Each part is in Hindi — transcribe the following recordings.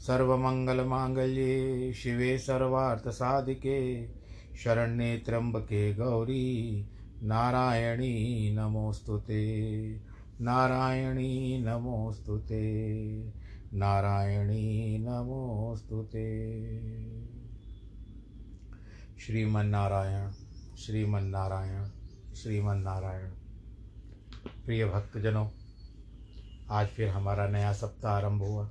सर्वमङ्गलमाङ्गल्ये शिवे सर्वार्थसाधिके, शरण्ये त्र्यम्बके गौरी, नारायणी नमोऽस्तु ते। नारायणी नमोऽस्तु ते। नारायणी नमोऽस्तु ते। श्रीमन्नारायण श्रीमन्नारायण श्रीमन्नारायण। प्रिय भक्तजनों, आज फिर हमारा नया सप्ताह आरंभ हुआ।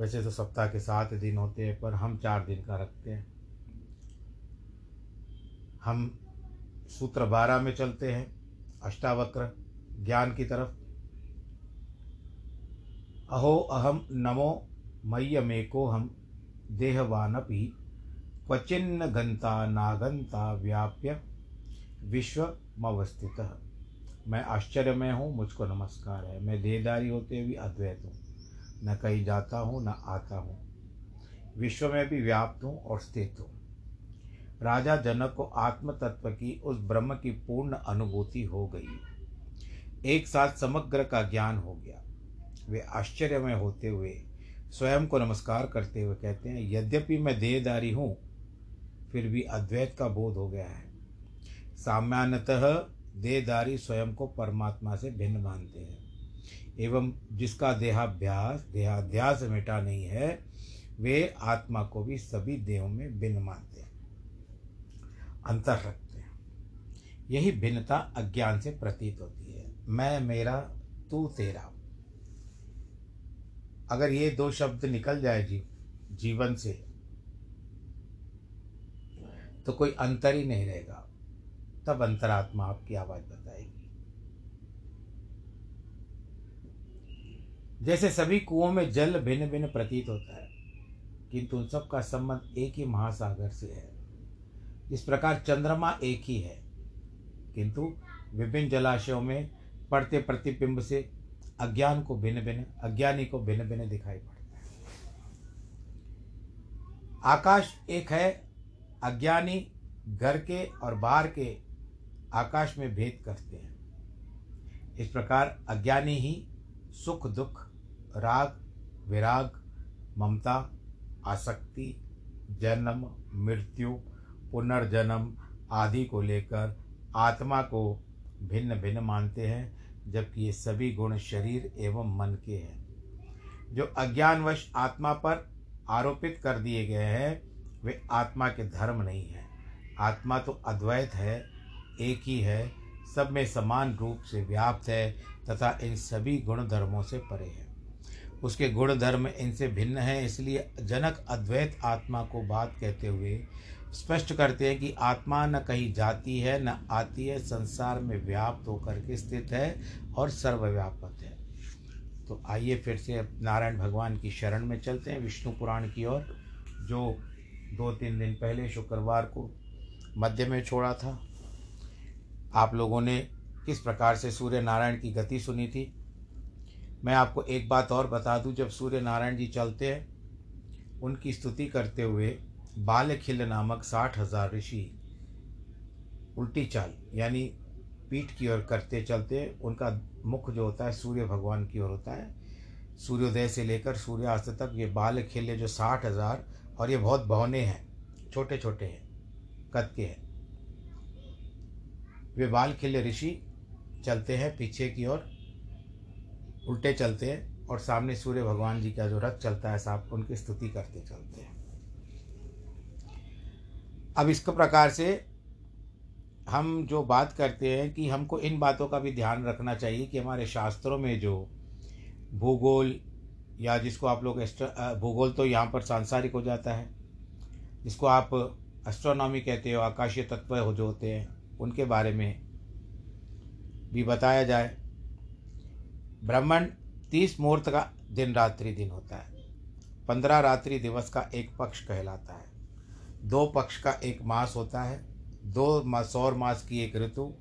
वैसे तो सप्ताह के सात दिन होते हैं, पर हम चार दिन का रखते हैं। हम सूत्र बारह में चलते हैं, अष्टावक्र, ज्ञान की तरफ़। अहो अहम नमो मय्यमेको हम देहवानपि क्वचिन्न गंता नागंता व्याप्य विश्वमवस्थित। मैं आश्चर्य में हूँ, मुझको नमस्कार है। मैं देहदारी होते हुए अद्वैत हूँ। न कहीं जाता हूँ, न आता हूँ। विश्व में भी व्याप्त हूँ और स्थित हूँ। राजा जनक को आत्म तत्व की उस ब्रह्म की पूर्ण अनुभूति हो गई। एक साथ समग्र का ज्ञान हो गया। वे आश्चर्य में होते हुए स्वयं को नमस्कार करते हुए कहते हैं, यद्यपि मैं देहदारी हूँ, फिर भी अद्वैत का बोध हो गया है। सामान्यतः देहदारी स्वयं को परमात्मा से भिन्न मानते हैं। एवं जिसका देहाभ्यास, देहाध्यास मिटा नहीं है, वे आत्मा को भी सभी देहों में भिन्न मानते हैं, अंतर रखते हैं। यही भिन्नता अज्ञान से प्रतीत होती है। मैं, मेरा, तू, तेरा। अगर ये दो शब्द निकल जाए जी, जीवन से तो कोई अंतर ही नहीं रहेगा। तब अंतरात्मा आपकी आवाज़ बताएगी जैसे सभी कुओं में जल भिन्न भिन्न प्रतीत होता है, किंतु उन सब का संबंध एक ही महासागर से है। इस प्रकार चंद्रमा एक ही है, किंतु विभिन्न जलाशयों में पड़ते प्रतिबिंब से अज्ञान को भिन्न भिन्न अज्ञानी को भिन्न भिन्न दिखाई पड़ता है। आकाश एक है, अज्ञानी घर के और बाहर के आकाश में भेद करते हैं। इस प्रकार अज्ञानी ही सुख दुख राग, विराग, ममता, आसक्ति, जन्म, मृत्यु, पुनर्जन्म आदि को लेकर आत्मा को भिन्न भिन्न मानते हैं, जबकि ये सभी गुण शरीर एवं मन के हैं। जो अज्ञानवश आत्मा पर आरोपित कर दिए गए हैं, वे आत्मा के धर्म नहीं हैं। आत्मा तो अद्वैत है, एक ही है, सब में समान रूप से व्याप्त है, तथा इन सभी गुण धर्मों से परे है। उसके गुण धर्म इनसे भिन्न है, इसलिए जनक अद्वैत आत्मा को बात कहते हुए स्पष्ट करते हैं कि आत्मा न कहीं जाती है, न आती है, संसार में व्याप्त होकर के स्थित है और सर्वव्यापक है। तो आइए फिर से नारायण भगवान की शरण में चलते हैं, विष्णु पुराण की ओर, जो दो तीन दिन पहले शुक्रवार को मध्य में छोड़ा था। आप लोगों ने किस प्रकार से सूर्य नारायण की गति सुनी थी? मैं आपको एक बात और बता दूँ, जब सूर्य नारायण जी चलते हैं, उनकी स्तुति करते हुए बालखिल नामक साठ हज़ार ऋषि उल्टी चाल, यानी पीठ की ओर करते चलते उनका मुख जो होता है, सूर्य भगवान की ओर होता है, सूर्योदय से लेकर सूर्यास्त तक ये बाल खिले जो साठ हज़ार, और ये बहुत बौने हैं छोटे छोटे हैं कद के हैं, वे बाल खिले ऋषि चलते हैं पीछे की ओर उल्टे चलते हैं और सामने सूर्य भगवान जी का जो रथ चलता है, साहब, उनकी स्तुति करते चलते हैं। अब इस प्रकार से हम जो बात करते हैं कि हमको इन बातों का भी ध्यान रखना चाहिए कि हमारे शास्त्रों में जो भूगोल या जिसको आप लोग भूगोल तो यहाँ पर सांसारिक हो जाता है, जिसको आप एस्ट्रोनॉमी कहते हो, आकाशीय तत्व हो जो होते हैं, उनके बारे में भी बताया जाए। ब्राह्मण तीस मुहूर्त का दिन रात्रि दिन होता है। पंद्रह रात्रि दिवस का एक पक्ष कहलाता है। दो पक्ष का एक मास होता है। दो सौर मास की एक ऋतु,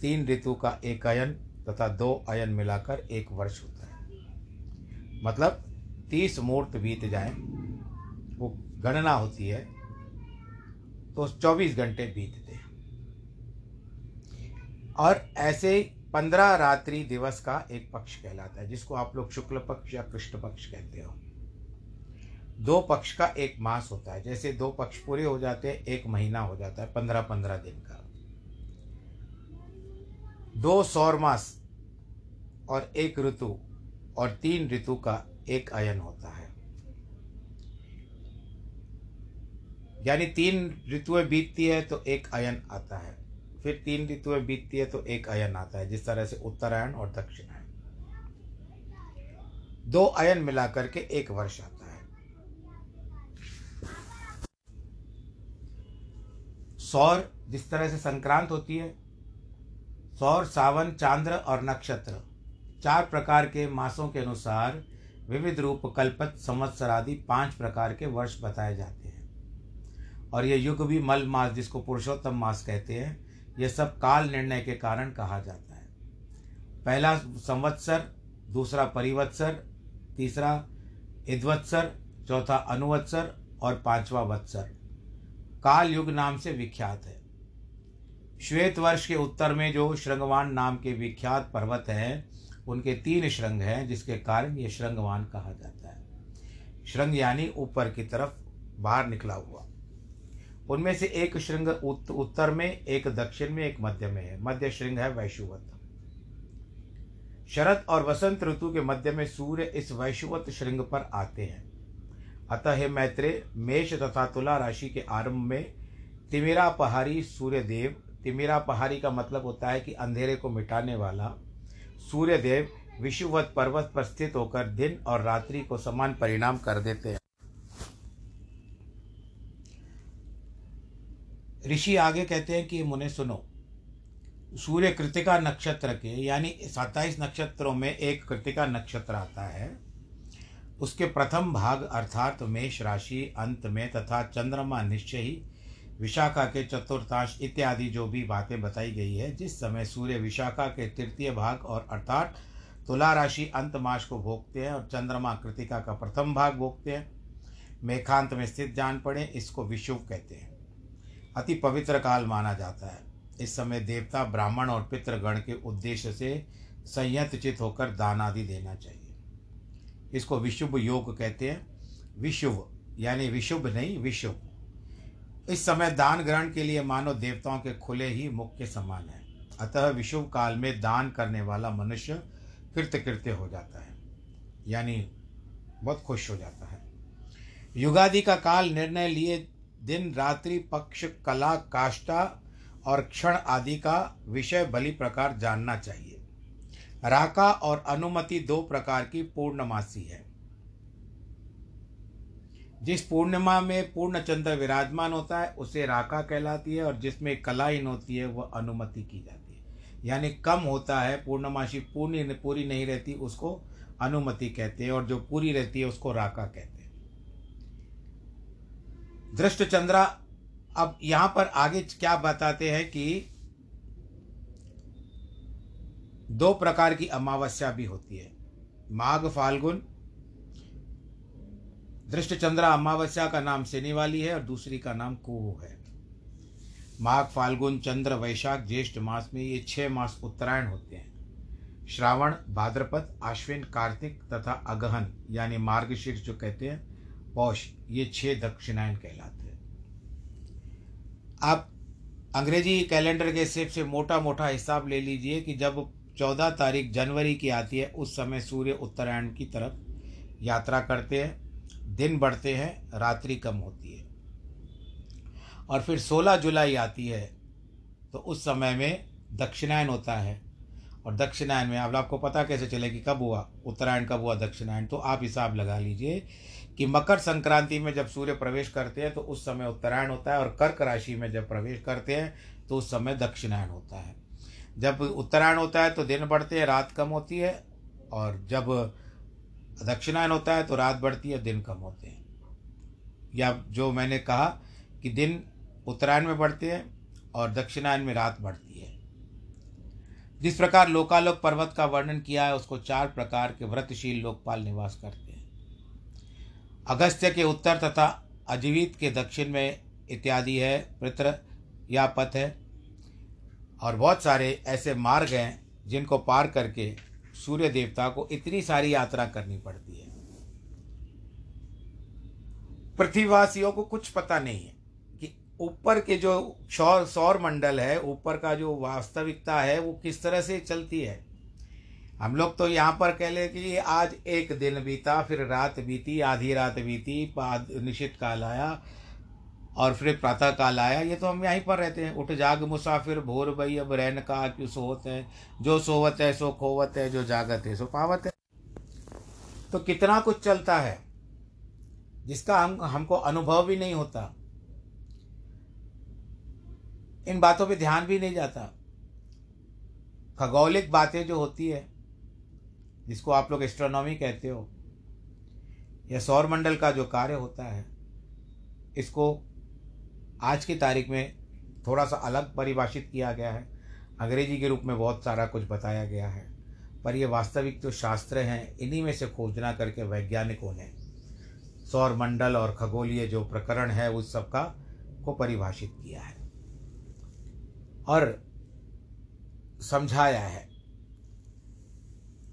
तीन ऋतु का एक अयन तथा दो अयन मिलाकर एक वर्ष होता है। मतलब तीस मुहूर्त बीत जाए, वो गणना होती है तो चौबीस घंटे बीतते हैं। और ऐसे पंद्रह रात्रि दिवस का एक पक्ष कहलाता है, जिसको आप लोग शुक्ल पक्ष या कृष्ण पक्ष कहते हो। दो पक्ष का एक मास होता है, जैसे दो पक्ष पूरे हो जाते हैं, एक महीना हो जाता है पंद्रह पंद्रह दिन का। दो सौर मास और एक ऋतु और तीन ऋतु का एक अयन होता है। यानी तीन ऋतुएँ बीतती है तो एक अयन आता है। फिर तीन ऋतुएँ बीतती है तो एक अयन आता है, जिस तरह से उत्तरायण और दक्षिणायन। दो अयन मिलाकर के एक वर्ष आता है। सौर जिस तरह से संक्रांत होती है, सौर, सावन, चांद्र और नक्षत्र, चार प्रकार के मासों के अनुसार विविध रूप, कल्पत, संवत्सर आदि पाँच प्रकार के वर्ष बताए जाते हैं। और यह युग भी मल मास, जिसको पुरुषोत्तम मास कहते हैं यह सब काल निर्णय के कारण कहा जाता है। पहला संवत्सर, दूसरा परिवत्सर, तीसरा इद्वत्सर, चौथा अनुवत्सर और पांचवा वत्सर। काल युग नाम से विख्यात है। श्वेत वर्ष के उत्तर में जो श्रृंगवान नाम के विख्यात पर्वत हैं, उनके तीन श्रृंग हैं, जिसके कारण ये श्रृंगवान कहा जाता है। श्रृंग यानी ऊपर की तरफ़ बाहर निकला हुआ। उनमें से एक श्रृंग उत, उत्तर में एक दक्षिण में एक मध्य में है। मध्य श्रृंग है वैशुवत। शरद और वसंत ऋतु के मध्य में सूर्य इस वैशुवत श्रृंग पर आते हैं। अतः हे मैत्रे मेष तथा तुला राशि के आरंभ में तिमिरा पहाड़ी सूर्य देव तिमिरा पहाड़ी का मतलब होता है कि अंधेरे को मिटाने वाला सूर्य देव विषुवत पर्वत पर स्थित होकर दिन और रात्रि को समान परिणाम कर देते हैं। ऋषि आगे कहते हैं कि मुने सुनो, सूर्य कृतिका नक्षत्र के, यानी सत्ताईस नक्षत्रों में एक कृतिका नक्षत्र आता है, उसके प्रथम भाग अर्थात मेष राशि, अंत में तथा चंद्रमा निश्चय ही विशाखा के चतुर्थांश इत्यादि जो भी बातें बताई गई है, जिस समय सूर्य विशाखा के तृतीय भाग और अर्थात तुला राशि अंत मास को भोगते हैं और चंद्रमा कृतिका का प्रथम भाग भोगते हैं, मेघांत में स्थित जान पड़े, इसको विशुभ कहते हैं। अति पवित्र काल माना जाता है। इस समय देवता ब्राह्मण और पितृगण के उद्देश्य से संयत चित होकर दान आदि देना चाहिए। इसको विशुभ योग कहते हैं। विशुभ, यानी विशुभ नहीं, विशुभ। इस समय दान ग्रहण के लिए मानव देवताओं के खुले ही मुख के समान है। अतः विशुभ काल में दान करने वाला मनुष्य कृत्य हो जाता है, यानी बहुत खुश हो जाता है। युगादि का काल निर्णय लिए दिन रात्रि पक्ष, कला, काष्ठा और क्षण आदि का विषय बलि प्रकार जानना चाहिए। राका और अनुमति दो प्रकार की पूर्णमासी है। जिस पूर्णिमा में पूर्ण चंद्र विराजमान होता है, उसे राका कहलाती है और जिसमें कलाहीन होती है, वह अनुमति की जाती है। यानी कम होता है, पूर्णमासी पूर्ण पूरी नहीं रहती, उसको अनुमति कहते हैं और जो पूरी रहती है, उसको राका कहते हैं। दृष्ट चंद्रा अब यहाँ पर आगे क्या बताते हैं कि दो प्रकार की अमावस्या भी होती है। माघ फाल्गुन दृष्ट चंद्रा अमावस्या का नाम शनि वाली है और दूसरी का नाम कुह है। माघ फाल्गुन, चंद्र, वैशाख, ज्येष्ठ मास में ये छह मास उत्तरायण होते हैं। श्रावण, भाद्रपद आश्विन कार्तिक तथा अगहन, यानी मार्गशीर्ष जो कहते हैं पौष, ये छह दक्षिणायन कहलाते हैं। आप अंग्रेज़ी कैलेंडर के हिसाब से मोटा मोटा हिसाब ले लीजिए कि जब चौदह तारीख जनवरी की आती है, उस समय सूर्य उत्तरायण की तरफ़ यात्रा करते हैं, दिन बढ़ते हैं, रात्रि कम होती है। और फिर 16 जुलाई आती है तो उस समय में दक्षिणायन होता है। और दक्षिणायन में अब आपको पता कैसे चले कि कब हुआ? उत्तरायण कब हुआ दक्षिणायन? तो आप हिसाब लगा लीजिए कि मकर संक्रांति में जब सूर्य प्रवेश करते हैं तो उस समय उत्तरायण होता है और कर्क राशि में जब प्रवेश करते हैं तो उस समय दक्षिणायण होता है। जब उत्तरायण होता है तो दिन बढ़ते हैं, रात कम होती है और जब दक्षिणायन होता है तो रात बढ़ती है, दिन कम होते हैं। या जो मैंने कहा कि दिन उत्तरायण में बढ़ते हैं और दक्षिणायन में रात बढ़ती है। जिस प्रकार लोकालोक पर्वत का वर्णन किया है, उसको चार प्रकार के व्रतशील लोकपाल निवास करते हैं। अगस्त्य के उत्तर तथा अजीवित के दक्षिण में इत्यादि है पितृ या पथ है। और बहुत सारे ऐसे मार्ग हैं जिनको पार करके सूर्य देवता को इतनी सारी यात्रा करनी पड़ती है। पृथ्वीवासियों को कुछ पता नहीं है कि ऊपर के जो सौर सौर मंडल है, ऊपर का जो वास्तविकता है, वो किस तरह से चलती है। हम लोग तो यहाँ पर कह ले कि आज एक दिन बीता, फिर रात बीती, आधी रात बीती निश्चित काल आया और फिर प्रातः काल आया। ये तो हम यहीं पर रहते हैं। उठ जाग मुसाफिर, भोर भई, अब रहन का क्यों सोवत है? जो सोवत है, सो खोवत है, जो जागत है, सो पावत है। तो कितना कुछ चलता है, जिसका हम, हमको अनुभव भी नहीं होता। इन बातों पे ध्यान भी नहीं जाता। खगौलिक बातें जो होती है जिसको आप लोग एस्ट्रोनॉमी कहते हो, या सौर मंडल का जो कार्य होता है, इसको आज की तारीख में थोड़ा सा अलग परिभाषित किया गया है। अंग्रेज़ी के रूप में बहुत सारा कुछ बताया गया है, पर ये वास्तविक जो शास्त्र हैं, इन्हीं में से खोजना करके वैज्ञानिकों ने सौर मंडल और खगोलीय जो प्रकरण है, उस सब का को परिभाषित किया है। और समझाया है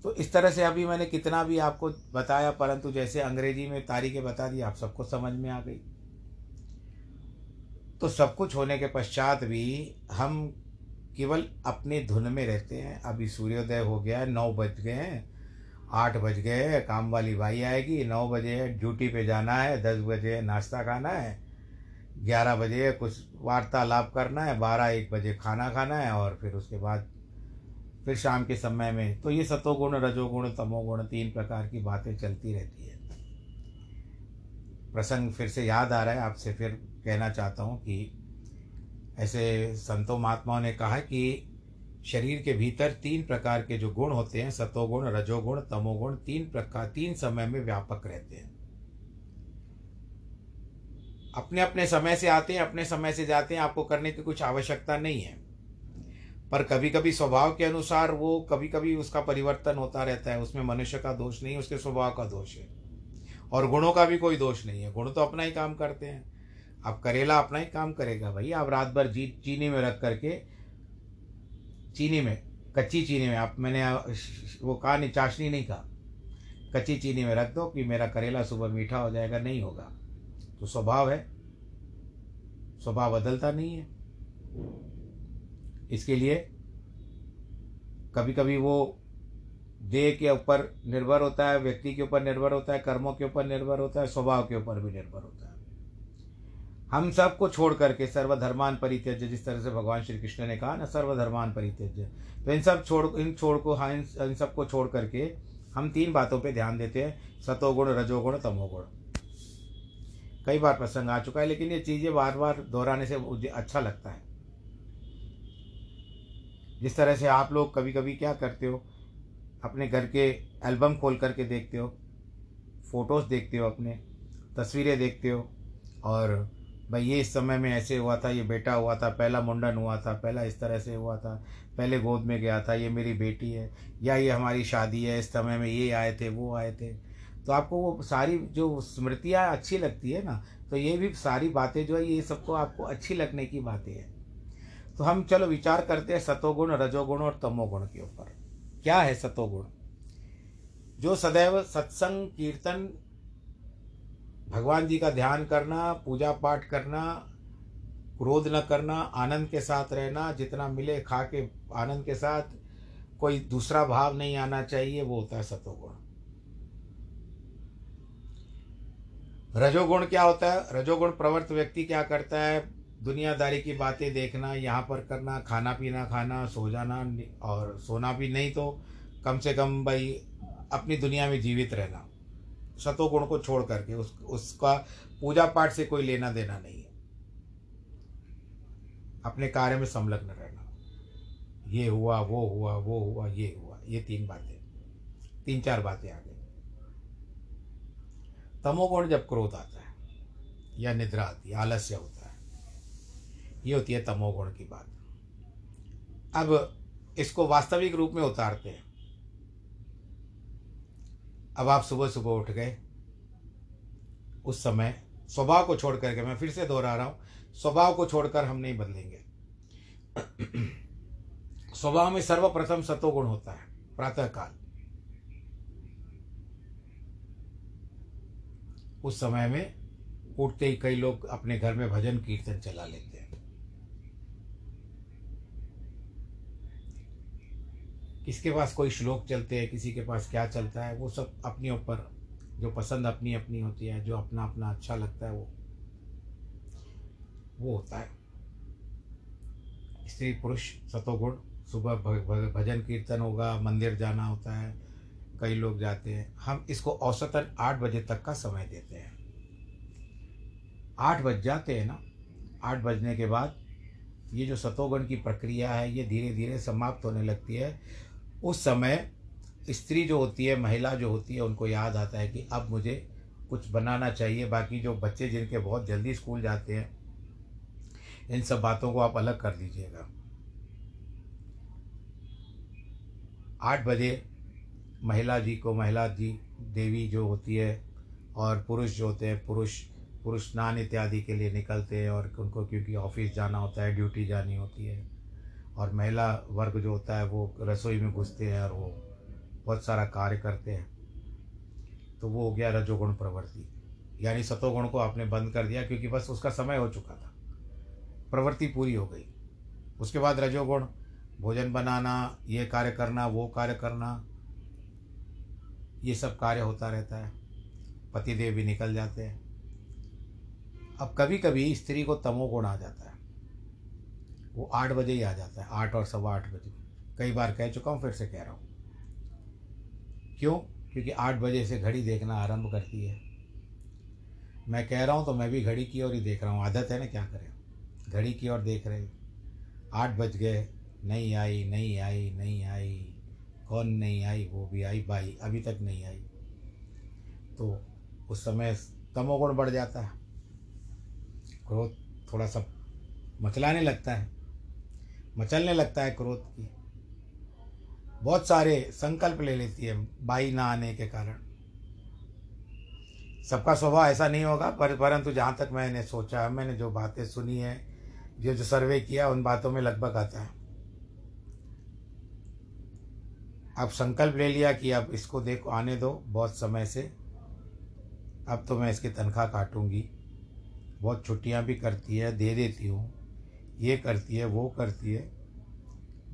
तो इस तरह से अभी मैंने कितना भी आपको बताया, परंतु जैसे अंग्रेज़ी में तारीखें बता दी, आप सबको समझ में आ गई। तो सब कुछ होने के पश्चात भी हम केवल अपने धुन में रहते हैं। अभी सूर्योदय हो गया है नौ बज गए हैं, आठ बज गए हैं, काम वाली भाई आएगी, नौ बजे है, ड्यूटी पे जाना है, दस बजे नाश्ता खाना है, ग्यारह बजे कुछ वार्तालाप करना है, बारह, एक बजे खाना खाना है, और फिर उसके बाद फिर शाम के समय में तो ये सतोगुण, रजोगुण, तमोगुण तीन प्रकार की बातें चलती रहती है। प्रसंग फिर से याद आ रहा है, आपसे फिर कहना चाहता हूँ कि ऐसे संतों महात्माओं ने कहा कि शरीर के भीतर तीन प्रकार के जो गुण होते हैं, सतोगुण, रजोगुण, तमोगुण, तीन प्रकार, तीन समय में व्यापक रहते हैं। अपने अपने समय से आते हैं, अपने समय से जाते हैं, आपको करने की कुछ आवश्यकता नहीं है। पर कभी कभी स्वभाव के अनुसार वो कभी कभी उसका परिवर्तन होता रहता है। उसमें मनुष्य का दोष नहीं, उसके स्वभाव का दोष है। और गुणों का भी कोई दोष नहीं है। गुण तो अपना ही काम करते हैं। अब करेला अपना ही काम करेगा भाई। आप रात भर जी, चीनी में रख करके, चीनी में, कच्ची चीनी में, आप मैंने, वो कहा नहीं, चाशनी नहीं कहा। कच्ची चीनी में रख दो कि मेरा करेला सुबह मीठा हो जाएगा, नहीं होगा। तो स्वभाव है। स्वभाव बदलता नहीं है। इसके लिए कभी कभी वो देह के ऊपर निर्भर होता है व्यक्ति के ऊपर निर्भर होता है कर्मों के ऊपर निर्भर होता है स्वभाव के ऊपर भी निर्भर होता है। हम सबको छोड़ करके सर्वधर्मान परित्यज्य जिस तरह से भगवान श्री कृष्ण ने कहा ना सर्वधर्मान परित्यज्य। तो इन सब छोड़ इन छोड़ को हाँ इन, सबको छोड़ करके हम तीन बातों पे ध्यान देते हैं सतोगुण रजोगुण तमोगुण। कई बार प्रसंग आ चुका है लेकिन ये चीज़ें बार बार दोहराने से मुझे अच्छा लगता है। जिस तरह से आप लोग कभी कभी क्या करते हो, अपने घर के एल्बम खोल करके देखते हो, फ़ोटोज़ देखते हो अपने, तस्वीरें देखते हो, और भाई ये इस समय में ऐसे हुआ था, ये बेटा हुआ था, पहला मुंडन हुआ था, पहला इस तरह से हुआ था, पहले गोद में गया था, ये मेरी बेटी है, या ये हमारी शादी है, इस समय में ये आए थे, वो आए थे। तो आपको वो सारी जो स्मृतियाँ अच्छी लगती है ना तो ये भी सारी बातें जो है, ये सबको आपको अच्छी लगने की बातें हैं। तो हम चलो विचार करते हैं सतोगुण, रजोगुण और तमोगुण के ऊपर। क्या है सतोगुण? जो सदैव सत्संग, कीर्तन, भगवान जी का ध्यान करना, पूजा पाठ करना, क्रोध न करना, आनंद के साथ रहना, जितना मिले खा के आनंद के साथ, कोई दूसरा भाव नहीं आना चाहिए, वो होता है सतोगुण। रजोगुण क्या होता है? रजोगुण प्रवर्त व्यक्ति क्या करता है? दुनियादारी की बातें देखना, यहाँ पर करना, खाना पीना खाना, सो जाना और सोना भी नहीं तो कम से कम भाई अपनी दुनिया में जीवित रहना। सतोगुण को छोड़ करके उस, उसका पूजा पाठ से कोई लेना देना नहीं है। अपने कार्य में संलग्न रहना। ये हुआ, वो हुआ वो हुआ, ये हुआ, ये तीन बातें। तीन चार बातें आ गई तमोगुण जब क्रोध आता है या निद्रा आती है, आलस्य होता है ये होती है तमोगुण की बात। अब इसको वास्तविक रूप में उतारते हैं। अब आप सुबह सुबह उठ गए। उस समय स्वभाव को छोड़ करके मैं फिर से दोहरा रहा हूँ, स्वभाव को छोड़कर हम नहीं बदलेंगे। स्वभाव में सर्वप्रथम सतोगुण होता है प्रातः काल उस समय में उठते ही कई लोग अपने घर में भजन कीर्तन चला लेते किसके पास कोई श्लोक चलते हैं, किसी के पास क्या चलता है, वो सब अपने ऊपर, जो पसंद अपनी अपनी होती है, जो अपना अपना अच्छा लगता है, वो वो होता है। स्त्री पुरुष सतोगुण, सुबह भजन कीर्तन होगा, मंदिर जाना होता है, कई लोग जाते हैं। हम इसको औसतन आठ बजे तक का समय देते हैं। आठ बज जाते हैं ना? आठ बजने के बाद ये जो सतोगुण की प्रक्रिया है, ये धीरे धीरे समाप्त होने लगती है। उस समय स्त्री जो होती है, महिला जो होती है, उनको याद आता है कि अब मुझे कुछ बनाना चाहिए। बाकी जो बच्चे जिनके बहुत जल्दी स्कूल जाते हैं, इन सब बातों को आप अलग कर दीजिएगा। आठ बजे महिला जी को, महिला जी, देवी जो होती है और पुरुष जो होते हैं, पुरुष पुरुष स्नान इत्यादि के लिए निकलते हैं और उनको क्योंकि ऑफ़िस जाना होता है, ड्यूटी जानी होती है। और महिला वर्ग जो होता है, वो रसोई में घुसते हैं और वो बहुत सारा कार्य करते हैं। तो वो हो गया रजोगुण प्रवृत्ति। यानी सतोगुण को आपने बंद कर दिया क्योंकि बस उसका समय हो चुका था। प्रवृत्ति पूरी हो गई। उसके बाद रजोगुण, भोजन बनाना, ये कार्य करना, वो कार्य करना, ये सब कार्य होता रहता है। पतिदेव भी निकल जाते हैं। अब कभी कभी स्त्री को तमोगुण आ जाता है। वो आठ बजे ही आ जाता है, आठ और सवा आठ बजे। कई बार कह चुका हूँ, फिर से कह रहा हूँ। क्यों? क्योंकि आठ बजे से घड़ी देखना आरंभ करती है। मैं कह रहा हूँ तो मैं भी घड़ी की ओर ही देख रहा हूँ। आदत है ना, क्या करें घड़ी की ओर देख रहे आठ बज गए, नहीं आई नहीं आई नहीं आई। कौन नहीं आई? वो भी आई, भाई अभी तक नहीं आई। तो उस समय तमोगुण बढ़ जाता है। क्रोध थोड़ा सा मचलाने लगता है। मचलने लगता है क्रोध की। बहुत सारे संकल्प ले लेती है बाई ना आने के कारण। सबका स्वभाव ऐसा नहीं होगा, पर, परंतु जहाँ तक मैंने सोचा, मैंने जो बातें सुनी है जो जो सर्वे किया, उन बातों में लगभग आता है। अब संकल्प ले लिया कि अब इसको देखो, आने दो बहुत समय से। अब तो मैं इसकी तनख्वाह काटूँगी। बहुत छुट्टियाँ भी करती है, दे देती हूँ। ये करती है, वो करती है।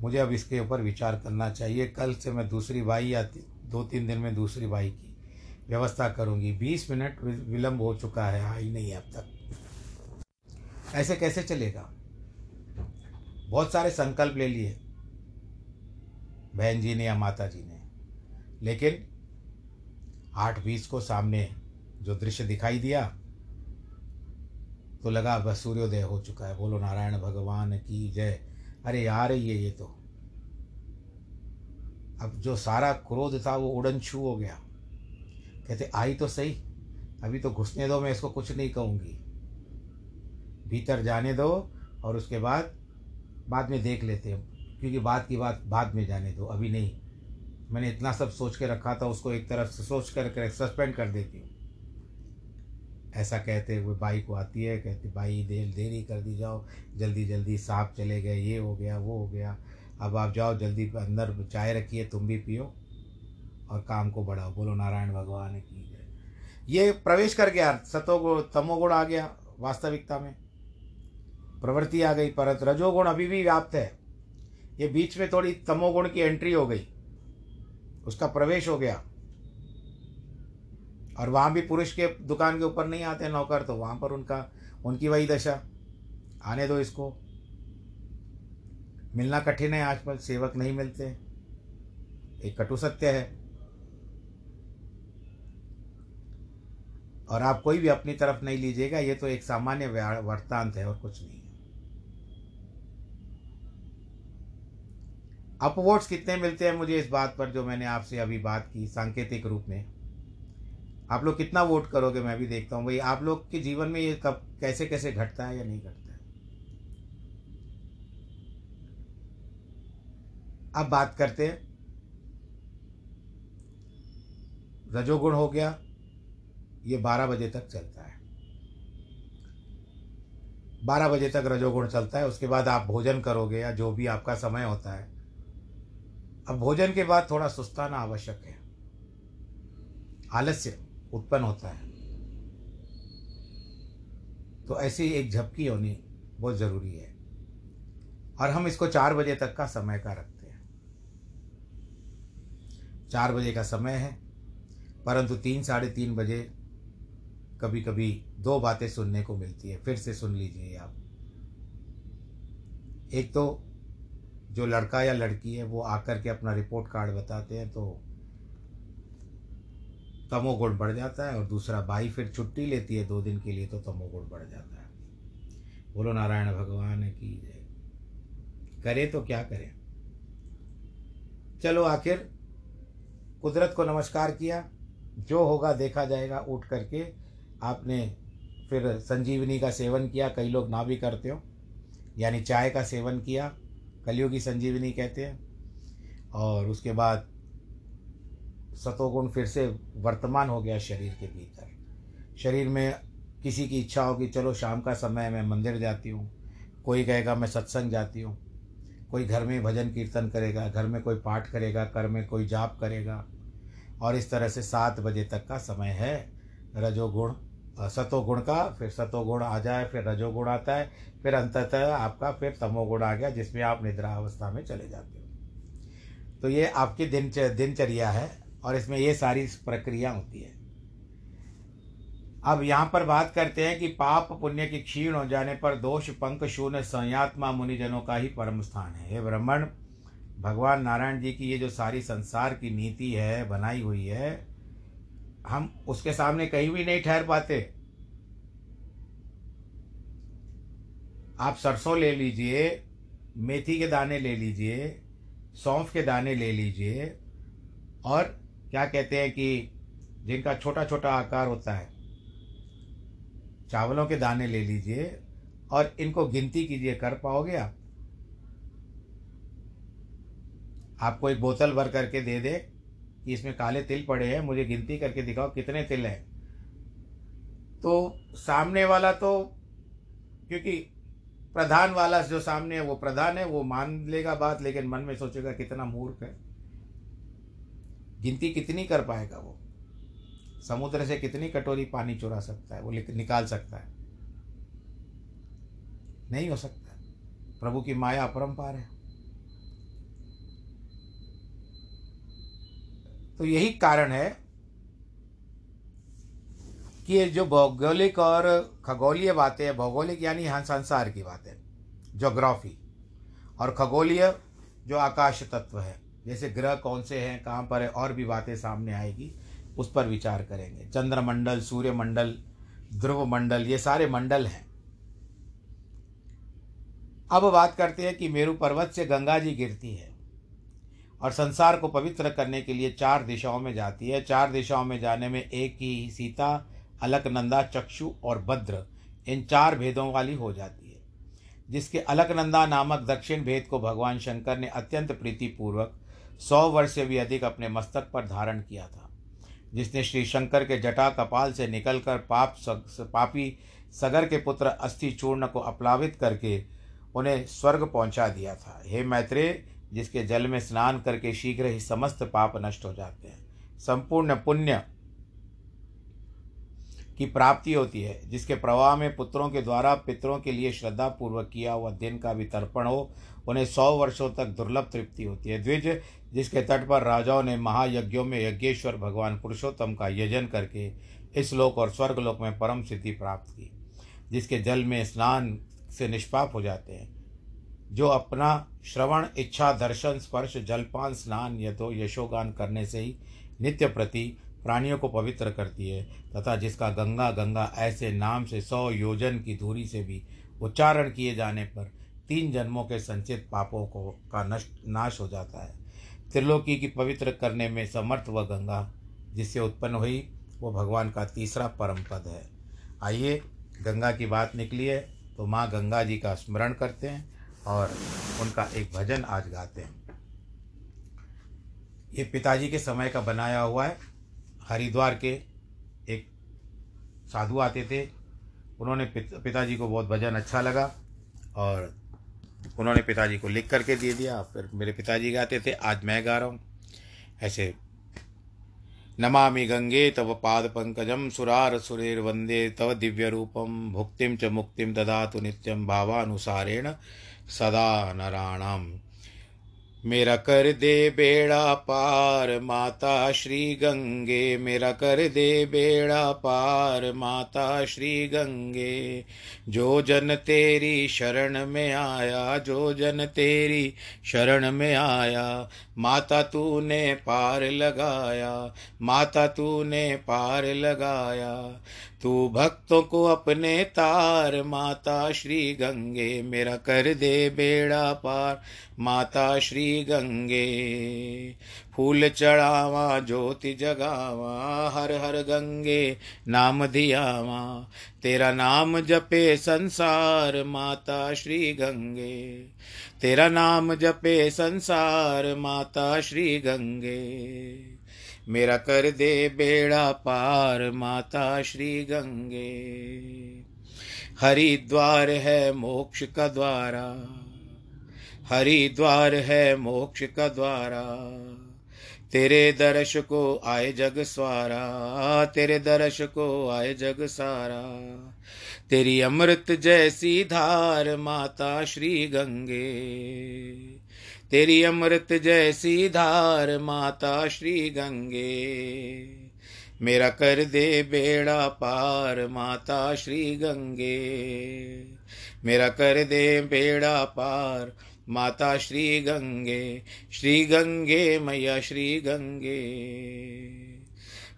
मुझे अब इसके ऊपर विचार करना चाहिए। कल से मैं दूसरी बाई या दो तीन दिन में दूसरी बाई की व्यवस्था करूँगी। बीस मिनट विलम्ब हो चुका है, आई नहीं अब तक। ऐसे कैसे चलेगा? बहुत सारे संकल्प ले लिए बहन जी ने या माता जी ने। लेकिन आठ बीस को सामने जो दृश्य दिखाई दिया तो लगा, बस सूर्योदय हो चुका है। बोलो, नारायण भगवान की जय। अरे यार, ये ये तो। अब जो सारा क्रोध था, वो उड़न छू हो गया। कहते, आई तो सही। अभी तो घुसने दो, मैं इसको कुछ नहीं कहूँगी। भीतर जाने दो और उसके बाद बाद में देख लेते हैं। क्योंकि बात की बात, बाद में जाने दो। अभी नहीं। मैंने इतना सब सोच के रखा था, उसको एक तरफ़ से सोच कर सस्पेंड कर देती हूँ। ऐसा कहते हुए बाई को आती है, कहती भाई देर, देरी कर दी जाओ। जल्दी जल्दी सांप चले गए, ये हो गया, वो हो गया। अब आप जाओ, जल्दी अंदर चाय रखिए, तुम भी पियो और काम को बढ़ाओ। बोलो, नारायण भगवान की ये प्रवेश कर गया, सतोगुण, तमोगुण आ गया वास्तविकता में। प्रवृत्ति आ गई, परत रजोगुण अभी भी व्याप्त है। ये बीच में थोड़ी तमोगुण की एंट्री हो गई। उसका प्रवेश हो गया। और वहाँ भी पुरुष के दुकान के ऊपर नहीं आते नौकर तो वहाँ पर उनका, उनकी वही दशा। आने दो इसको। मिलना कठिन है, आजकल सेवक नहीं मिलते। एक कटु सत्य है। और आप कोई भी अपनी तरफ़ नहीं लीजिएगा, ये तो एक सामान्य वर्तांत है और कुछ नहीं है। अपवोट्स कितने मिलते हैं मुझे इस बात पर जो मैंने आपसे अभी बात की, सांकेतिक रूप में। आप लोग कितना वोट करोगे मैं भी देखता हूँ। भाई, आप लोग के जीवन में ये कब, कैसे कैसे घटता है या नहीं घटता है? अब बात करते हैं। रजोगुण हो गया, ये बारह बजे तक चलता है। बारह बजे तक रजोगुण चलता है, उसके बाद आप भोजन करोगे या जो भी आपका समय होता है। अब भोजन के बाद थोड़ा सुस्ताना आवश्यक है। आलस्य। उत्पन्न होता है। तो ऐसी एक झपकी होनी बहुत ज़रूरी है। और हम इसको चार बजे तक का समय का रखते हैं। चार बजे का समय है, परंतु तीन, साढ़े तीन बजे कभी कभी दो बातें सुनने को मिलती है, फिर से सुन लीजिए आप। एक तो जो लड़का या लड़की है, वो आकर के अपना रिपोर्ट कार्ड बताते हैं तो तमोगुण बढ़ जाता है और दूसरा भाई फिर छुट्टी लेती है दो दिन के लिए तो तमोगुण बढ़ जाता है। बोलो, नारायण भगवान की जय। करे तो क्या करें? चलो, आखिर कुदरत को नमस्कार किया। जो होगा देखा जाएगा, उठ करके आपने फिर संजीवनी का सेवन किया। कई लोग ना भी करते हो, यानी चाय का सेवन किया। कलियुगी संजीवनी कहते हैं। और उसके बाद सतोगुण फिर से वर्तमान हो गया शरीर के भीतर। शरीर में किसी की इच्छा होगी चलो शाम का समय मैं मंदिर जाती हूँ, कोई कहेगा मैं सत्संग जाती हूँ, कोई घर में भजन कीर्तन करेगा, घर में कोई पाठ करेगा, घर में कोई जाप करेगा, और इस तरह से सात बजे तक का समय है। रजोगुण सतोगुण का, फिर सतोगुण आ जाए, फिर रजोगुण आता है, फिर अंततः आपका फिर तमोगुण आ गया, जिसमें आप निद्रा अवस्था में चले जाते हो। तो ये आपकी दिन दिनचर्या है। और इसमें ये सारी प्रक्रिया होती है। अब यहाँ पर बात करते हैं कि पाप पुण्य के क्षीण हो जाने पर दोष, पंख, शून्य, संयात्मा मुनिजनों का ही परम स्थान है। हे ब्राह्मण, भगवान नारायण जी की ये जो सारी संसार की नीति है, बनाई हुई है, हम उसके सामने कहीं भी नहीं ठहर पाते। आप सरसों ले लीजिए, मेथी के दाने ले लीजिए, सौंफ के दाने ले लीजिए और क्या कहते हैं कि जिनका छोटा छोटा आकार होता है, चावलों के दाने ले लीजिए और इनको गिनती कीजिए, कर पाओगे आप? आपको एक बोतल भर करके दे दे कि इसमें काले तिल पड़े हैं, मुझे गिनती करके दिखाओ कितने तिल हैं। तो सामने वाला तो क्योंकि प्रधान वाला जो सामने है, वो प्रधान है, वो मान लेगा बात, लेकिन मन में सोचेगा कितना मूर्ख है। गिनती कितनी कर पाएगा वो? समुद्र से कितनी कटोरी पानी चुरा सकता है? वो निकाल सकता है। नहीं हो सकता। प्रभु की माया अपरम्पार है। तो यही कारण है कि ये जो भौगोलिक और खगोलीय बातें हैं, भौगोलिक यानी हाँ संसार की बातें जोग्राफी और खगोलीय जो आकाश तत्व है जैसे ग्रह कौन से हैं, कहाँ पर है, और भी बातें सामने आएगी, उस पर विचार करेंगे। चंद्रमंडल सूर्यमंडल ध्रुव मंडल, ये सारे मंडल हैं। अब बात करते हैं कि मेरु पर्वत से गंगा जी गिरती है और संसार को पवित्र करने के लिए चार दिशाओं में जाती है। चार दिशाओं में जाने में एक ही सीता, अलकनंदा, चक्षु और भद्र, इन चार भेदों वाली हो जाती है, जिसके अलकनंदा नामक दक्षिण भेद को भगवान शंकर ने अत्यंत प्रीतिपूर्वक सौ वर्ष से भी अधिक अपने मस्तक पर धारण किया था। जिसने श्री शंकर के जटा कपाल से निकलकर पाप सग, पापी सगर के पुत्र अस्थि चूर्ण को अपलावित करके उन्हें स्वर्ग पहुँचा दिया था। हे मैत्रेय जिसके जल में स्नान करके शीघ्र ही समस्त पाप नष्ट हो जाते हैं। संपूर्ण पुण्य की प्राप्ति होती है जिसके प्रवाह में पुत्रों के द्वारा पितरों के लिए श्रद्धा पूर्वक किया हुआ दिन का भी तर्पण हो उन्हें सौ वर्षों तक दुर्लभ तृप्ति होती है। द्विज जिसके तट पर राजाओं ने महायज्ञों में यज्ञेश्वर भगवान पुरुषोत्तम का यजन करके इस लोक और स्वर्गलोक में परम सिद्धि प्राप्त की, जिसके जल में स्नान से निष्पाप हो जाते हैं। जो अपना श्रवण, इच्छा, दर्शन, स्पर्श, जलपान, स्नान यथो यशोगान करने से ही नित्य प्रति प्राणियों को पवित्र करती है, तथा जिसका गंगा गंगा ऐसे नाम से सौ योजन की दूरी से भी उच्चारण किए जाने पर तीन जन्मों के संचित पापों को का नष्ट, नाश हो जाता है। त्रिलोकी की पवित्र करने में समर्थ वह गंगा, जिससे उत्पन्न हुई, वो भगवान का तीसरा परम पद है। आइए, गंगा की बात निकली है तो माँ गंगा जी का स्मरण करते हैं और उनका एक भजन आज गाते हैं। ये पिताजी के समय का बनाया हुआ है। हरिद्वार के एक साधु आते थे। उन्होंने पिताजी को बहुत भजन अच्छा लगा और उन्होंने पिताजी को लिख करके दे दिया, फिर मेरे पिताजी गाते थे, आज मैं गा रहा हूँ। ऐसे, नमामि गंगे तव पाद पंकजम सुरार सुरेर वंदे तव दिव्य रूपम भुक्तिम च मुक्तिम ददातु नित्यम भावानुसारेण सदा नराणाम। मेरा कर दे बेड़ा पार, माता श्री गंगे। मेरा कर दे बेड़ा पार, माता श्री गंगे। जो जन तेरी शरण में आया, जो जन तेरी शरण में आया, माता तूने पार लगाया, माता तूने पार लगाया। तू भक्तों को अपने तार, माता श्री गंगे। मेरा कर दे बेड़ा पार माता श्री गंगे। फूल चढ़ावा, ज्योति जगावा, हर हर गंगे नाम दियावा। तेरा नाम जपे संसार, माता श्री गंगे। तेरा नाम जपे संसार, माता श्री गंगे। मेरा कर दे बेड़ा पार, माता श्री गंगे। हरिद्वार है मोक्ष का द्वारा। हरिद्वार है मोक्ष का द्वारा। तेरे दर्श को आए जग स्वारा, तेरे दर्श को आए जग सारा। तेरी अमृत जैसी धार माता श्री गंगे। तेरी अमृत जैसी धार माता श्री गंगे। मेरा कर दे बेड़ा पार माता श्री गंगे। मेरा कर दे बेड़ा पार माता श्री गंगे श्री गंगे मैया श्री गंगे।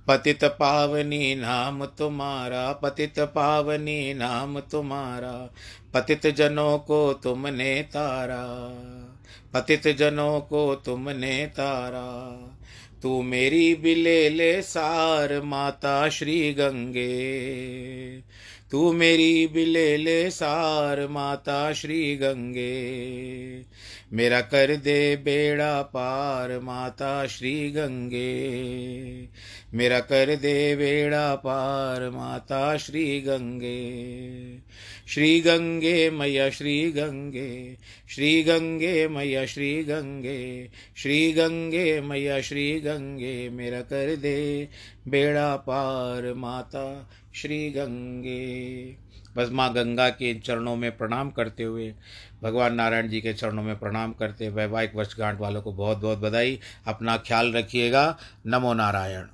पतित पावनी नाम तुम्हारा, पतित पावनी नाम तुम्हारा, पतित जनों को तुमने तारा, पतित जनों को तुमने तारा। तू मेरी बिले ले सार माता श्री गंगे। तू मेरी बिले ले सार माता श्री गंगे। मेरा कर दे बेड़ा पार माता श्री गंगे। मेरा कर दे बेड़ा पार माता श्री गंगे। श्री गंगे मैया श्री गंगे। श्री गंगे मैया श्री गंगे। श्री गंगे मैया श्री गंगे। मेरा कर दे बेड़ा पार माता श्री गंगे। बस माँ गंगा के चरणों में प्रणाम करते हुए, भगवान नारायण जी के चरणों में प्रणाम करते, वैवाहिक वर्षगांठ वालों को बहुत बहुत बधाई। अपना ख्याल रखिएगा। नमो नारायण।